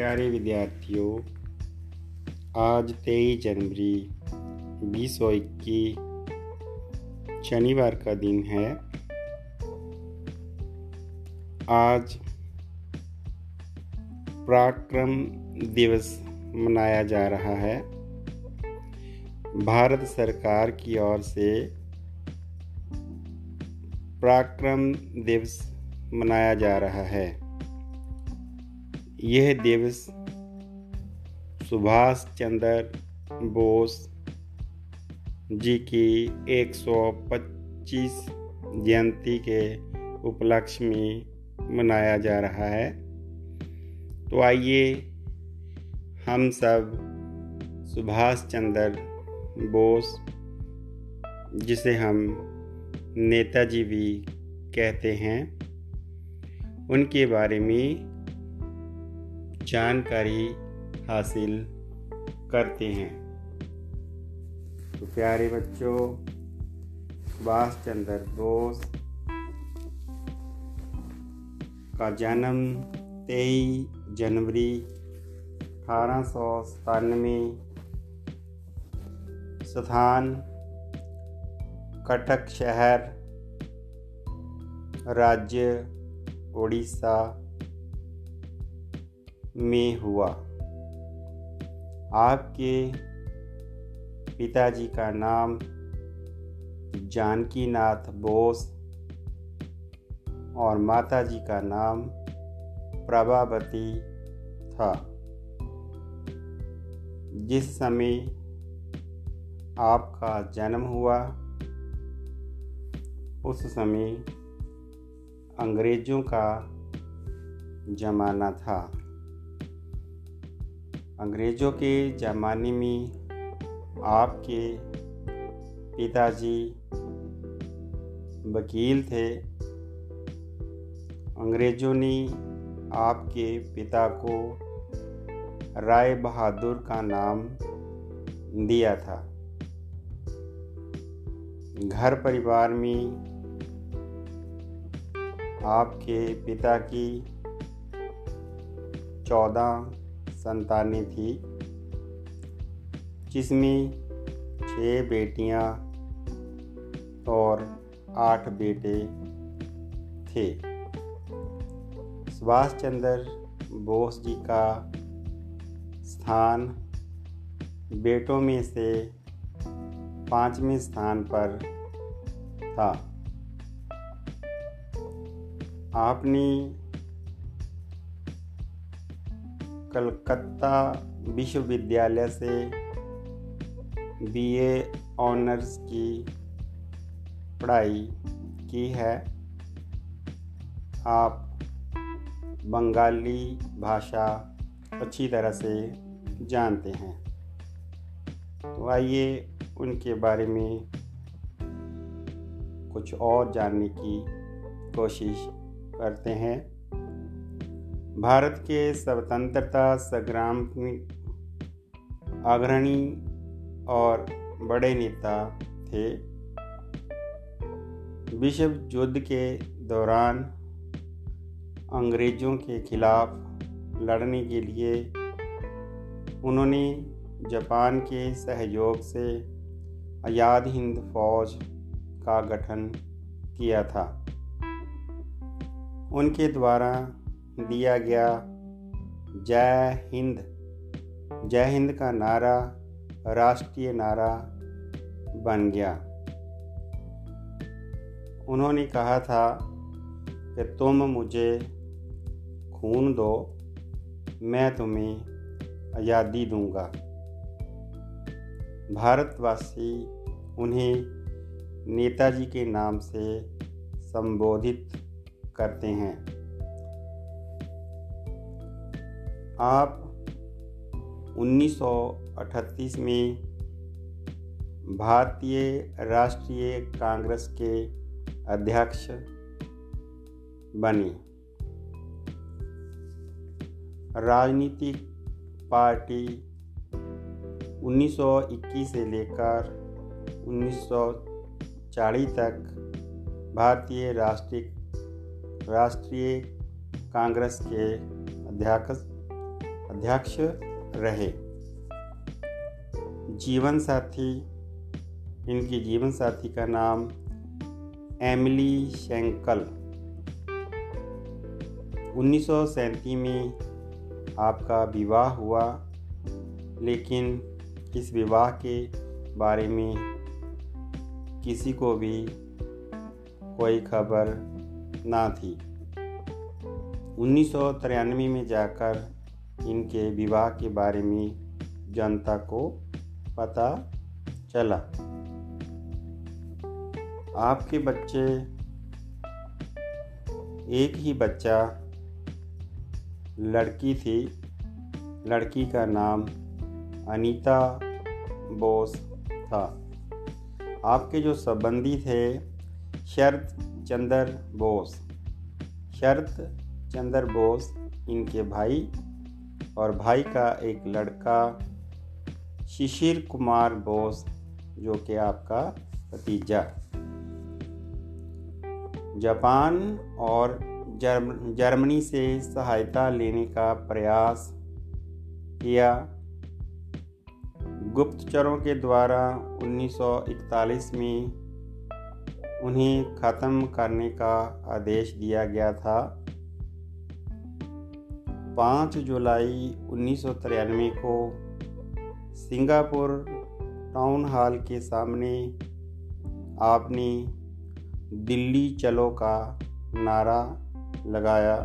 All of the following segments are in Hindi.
प्यारे विद्यार्थियों, आज तेईस जनवरी, बीस सौ इक्कीस शनिवार का दिन है। आज पराक्रम दिवस मनाया जा रहा है। भारत सरकार की ओर से पराक्रम दिवस मनाया जा रहा है। यह दिवस सुभाष चंद्र बोस जी की 125 जयंती के उपलक्ष्य में मनाया जा रहा है। तो आइए हम सब सुभाष चंद्र बोस, जिसे हम नेताजी भी कहते हैं, उनके बारे में जानकारी हासिल करते हैं। तो प्यारे बच्चों सुभाष चंद्र बोस का जन्म तेईस जनवरी अठारह सौ सतानवे स्थान कटक शहर, राज्य उड़ीसा में हुआ। आपके पिताजी का नाम जानकी नाथ बोस और माताजी का नाम प्रभावती था। जिस समय आपका जन्म हुआ, उस समय अंग्रेज़ों का ज़माना था। अंग्रेज़ों के ज़माने में आपके पिताजी वकील थे। अंग्रेज़ों ने आपके पिता को राय बहादुर का नाम दिया था। घर परिवार में आपके पिता की चौदह संतानें थी, जिसमें छः बेटियाँ और आठ बेटे थे। सुभाष चंद्र बोस जी का स्थान बेटों में से पाँचवें स्थान पर था। आपने कलकत्ता विश्वविद्यालय से बीए ऑनर्स की पढ़ाई की है। आप बंगाली भाषा अच्छी तरह से जानते हैं। तो आइए उनके बारे में कुछ और जानने की कोशिश करते हैं। भारत के स्वतंत्रता संग्राम में अग्रणी और बड़े नेता थे। विश्व युद्ध के दौरान अंग्रेज़ों के खिलाफ लड़ने के लिए उन्होंने जापान के सहयोग से आज़ाद हिंद फौज का गठन किया था। उनके द्वारा दिया गया। जय हिंद। जय हिंद का नारा, राष्ट्रीय नारा बन गया। उन्होंने कहा था कि तुम मुझे खून दो, मैं तुम्हें आज़ादी दूँगा। भारतवासी उन्हें नेताजी के नाम से संबोधित करते हैं। आप 1938 में भारतीय राष्ट्रीय कांग्रेस के अध्यक्ष बने। राजनीतिक पार्टी 1921 से लेकर 1940 तक भारतीय राष्ट्रीय राष्ट्रीय कांग्रेस के अध्यक्ष अध्यक्ष रहे। जीवन साथी, इनके जीवन साथी का नाम एमिली शेंकल। उन्नीस में आपका विवाह हुआ, लेकिन इस विवाह के बारे में किसी को भी कोई खबर ना थी। उन्नीस सौ तिरानवे में जाकर इनके विवाह के बारे में जनता को पता चला। आपके बच्चे, एक ही बच्चा, लड़की थी। लड़की का नाम अनीता बोस था। आपके जो संबंधी थे शरद चंद्र बोस। शरद चंद्र बोस इनके भाई और भाई का एक लड़का, शिशिर कुमार बोस, जो कि आपका भतीजा। जापान और जर्म, जर्मनी से सहायता लेने का प्रयास किया। गुप्तचरों के द्वारा 1941 में उन्हें ख़त्म करने का आदेश दिया गया था। 5 जुलाई उन्नीस सौ तिरानवे को सिंगापुर टाउन हॉल के सामने आपने दिल्ली चलो का नारा लगाया।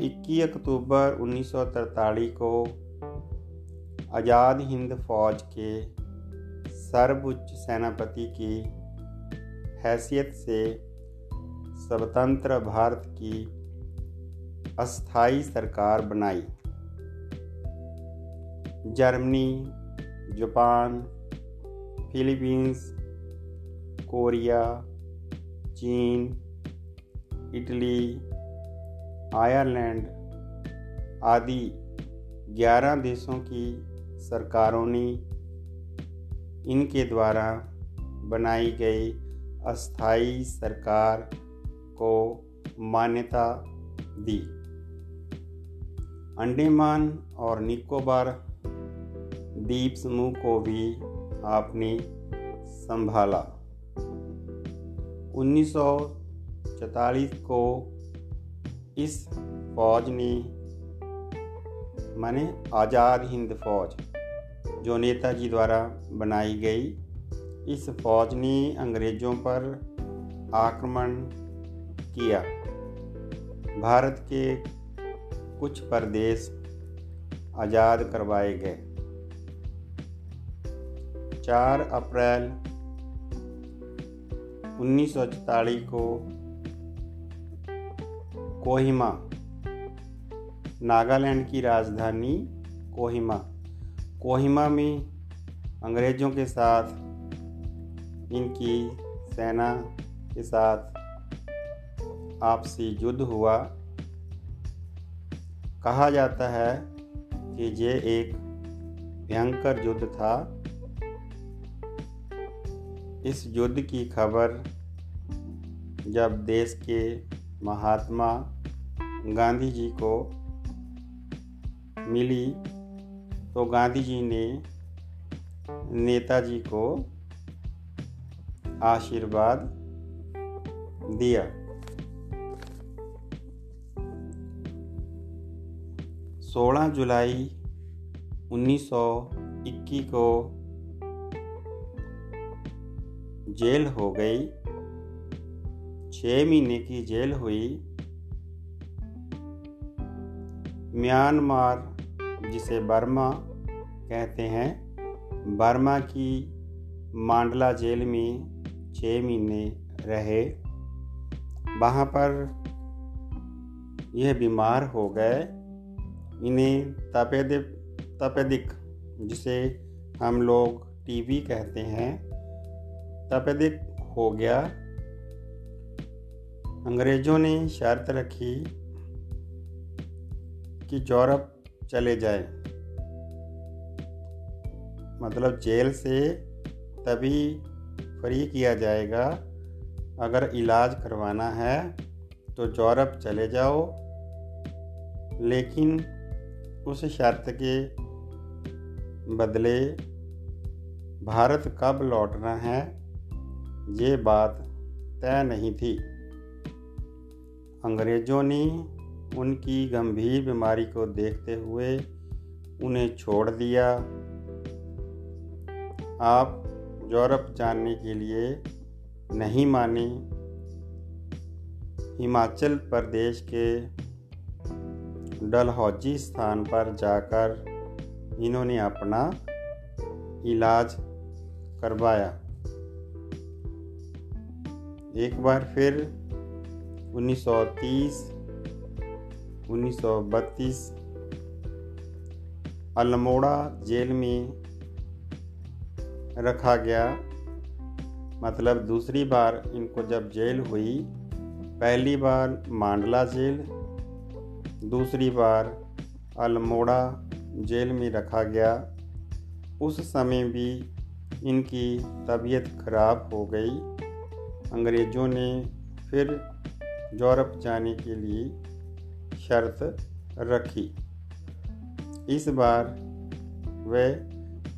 21 अक्टूबर 1943 को आज़ाद हिंद फौज के सर्वोच्च सेनापति की हैसियत से स्वतंत्र भारत की अस्थाई सरकार बनाई। जर्मनी, जापान, फिलीपींस, कोरिया, चीन, इटली, आयरलैंड आदि 11 देशों की सरकारों ने इनके द्वारा बनाई गई अस्थाई सरकार को मान्यता दी। अंडमान और निकोबार द्वीप समूह को भी आपने संभाला। 1944 को इस फौज ने, माने आज़ाद हिंद फौज, जो नेताजी द्वारा बनाई गई, इस फौज ने अंग्रेज़ों पर आक्रमण किया। भारत के कुछ प्रदेश आज़ाद करवाए गए। 4 अप्रैल उन्नीस को कोहिमा, नागालैंड की राजधानी कोहिमा। कोहिमा में अंग्रेज़ों के साथ, इनकी सेना के साथ आपसी युद्ध हुआ। कहा जाता है कि ये एक भयंकर युद्ध था। इस युद्ध की खबर जब देश के महात्मा गांधी जी को मिली तो गांधी जी ने नेताजी को आशीर्वाद दिया। सोलह जुलाई 1921 को जेल हो गई। छः महीने की जेल हुई। म्यांमार, जिसे बर्मा कहते हैं, बर्मा की मांडला जेल में छः महीने रहे। वहाँ पर यह बीमार हो गए। इन्हें तपेदिक तपेदिक, जिसे हम लोग टीबी कहते हैं, तपेदिक हो गया। अंग्रेज़ों ने शर्त रखी कि यूरोप चले जाए। मतलब जेल से तभी फ्री किया जाएगा। अगर इलाज करवाना है तो यूरोप चले जाओ। लेकिन उस शर्त के बदले भारत कब लौटना है, ये बात तय नहीं थी। अंग्रेज़ों ने उनकी गंभीर बीमारी को देखते हुए उन्हें छोड़ दिया। आप यूरोप जानने के लिए नहीं माने। हिमाचल प्रदेश के डलहौजी स्थान पर जाकर इन्होंने अपना इलाज करवाया। एक बार फिर 1930 1932 अल्मोड़ा जेल में रखा गया। मतलब दूसरी बार इनको जब जेल हुई, पहली बार मांडला जेल दूसरी बार अल्मोड़ा जेल में रखा गया। उस समय भी इनकी तबीयत खराब हो गई। अंग्रेज़ों ने फिर यूरोप जाने के लिए शर्त रखी। इस बार वे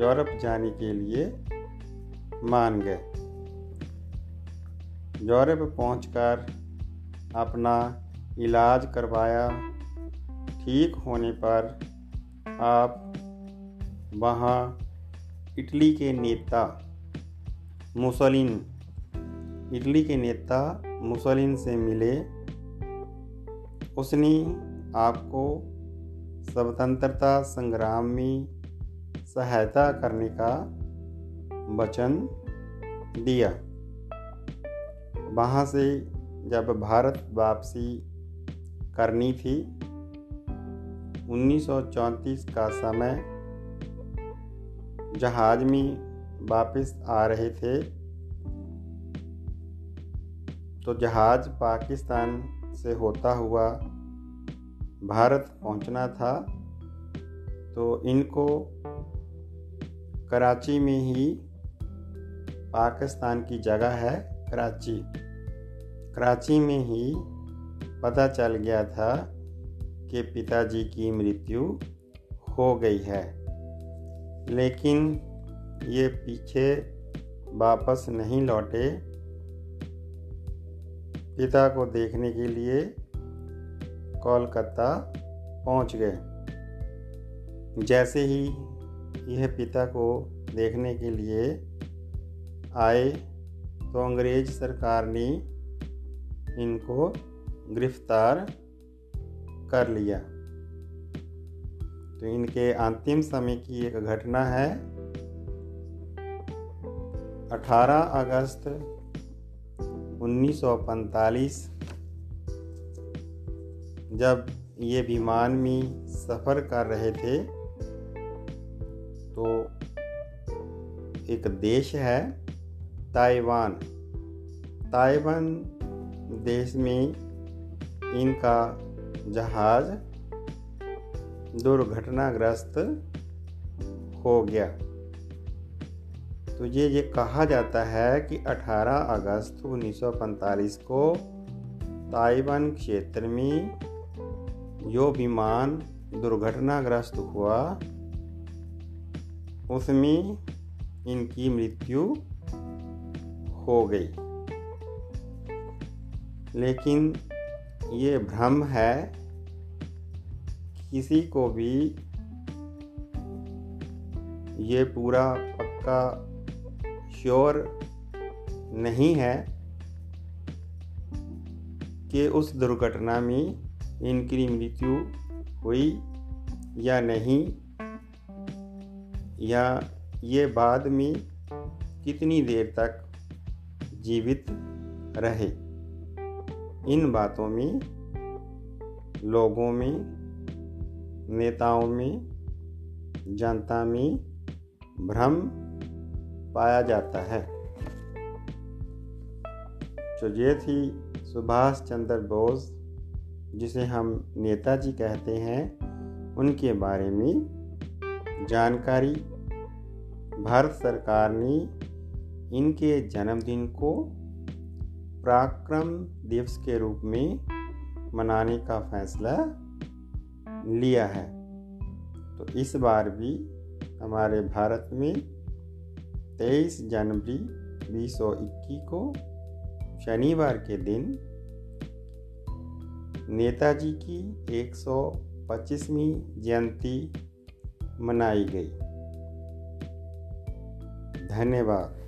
यूरोप जाने के लिए मान गए। यूरोप पहुंचकर अपना इलाज करवाया। ठीक होने पर आप वहाँ इटली के नेता मुसलिन, इटली के नेता मुसलिन से मिले। उसने आपको स्वतंत्रता संग्राम में सहायता करने का वचन दिया। वहाँ से जब भारत वापसी करनी थी 1934 का समय जहाज़ में वापस आ रहे थे। तो जहाज़ पाकिस्तान से होता हुआ भारत पहुँचना था। तो इनको कराची में ही पाकिस्तान की जगह है कराची। कराची में ही पता चल गया था कि पिताजी की मृत्यु हो गई है। लेकिन ये पीछे वापस नहीं लौटे। पिता को देखने के लिए कोलकाता पहुँच गए। जैसे ही यह पिता को देखने के लिए आए तो अंग्रेज़ सरकार ने इनको गिरफ़्तार कर लिया। तो इनके अंतिम समय की एक घटना है। 18 अगस्त 1945 जब ये विमान में सफ़र कर रहे थे तो एक देश है ताइवान। ताइवान देश में इनका जहाज़ दुर्घटनाग्रस्त हो गया। तो ये ये कहा जाता है कि 18 अगस्त 1945 को ताइवान क्षेत्र में जो विमान दुर्घटनाग्रस्त हुआ, उसमें इनकी मृत्यु हो गई। लेकिन ये भ्रम है, किसी को भी ये पूरा पक्का श्योर नहीं है कि उस दुर्घटना में इनकी मृत्यु हुई या नहीं, या ये बाद में कितनी देर तक जीवित रहे। इन बातों में, लोगों में, नेताओं में, जनता में भ्रम पाया जाता है। तो ये थी सुभाष चंद्र बोस, जिसे हम नेताजी कहते हैं। उनके बारे में जानकारी, भारत सरकार ने इनके जन्मदिन को पराक्रम दिवस के रूप में मनाने का फैसला लिया है। तो इस बार भी हमारे भारत में 23 जनवरी 2021 को शनिवार के दिन नेताजी की 125वीं जयंती मनाई गई। धन्यवाद।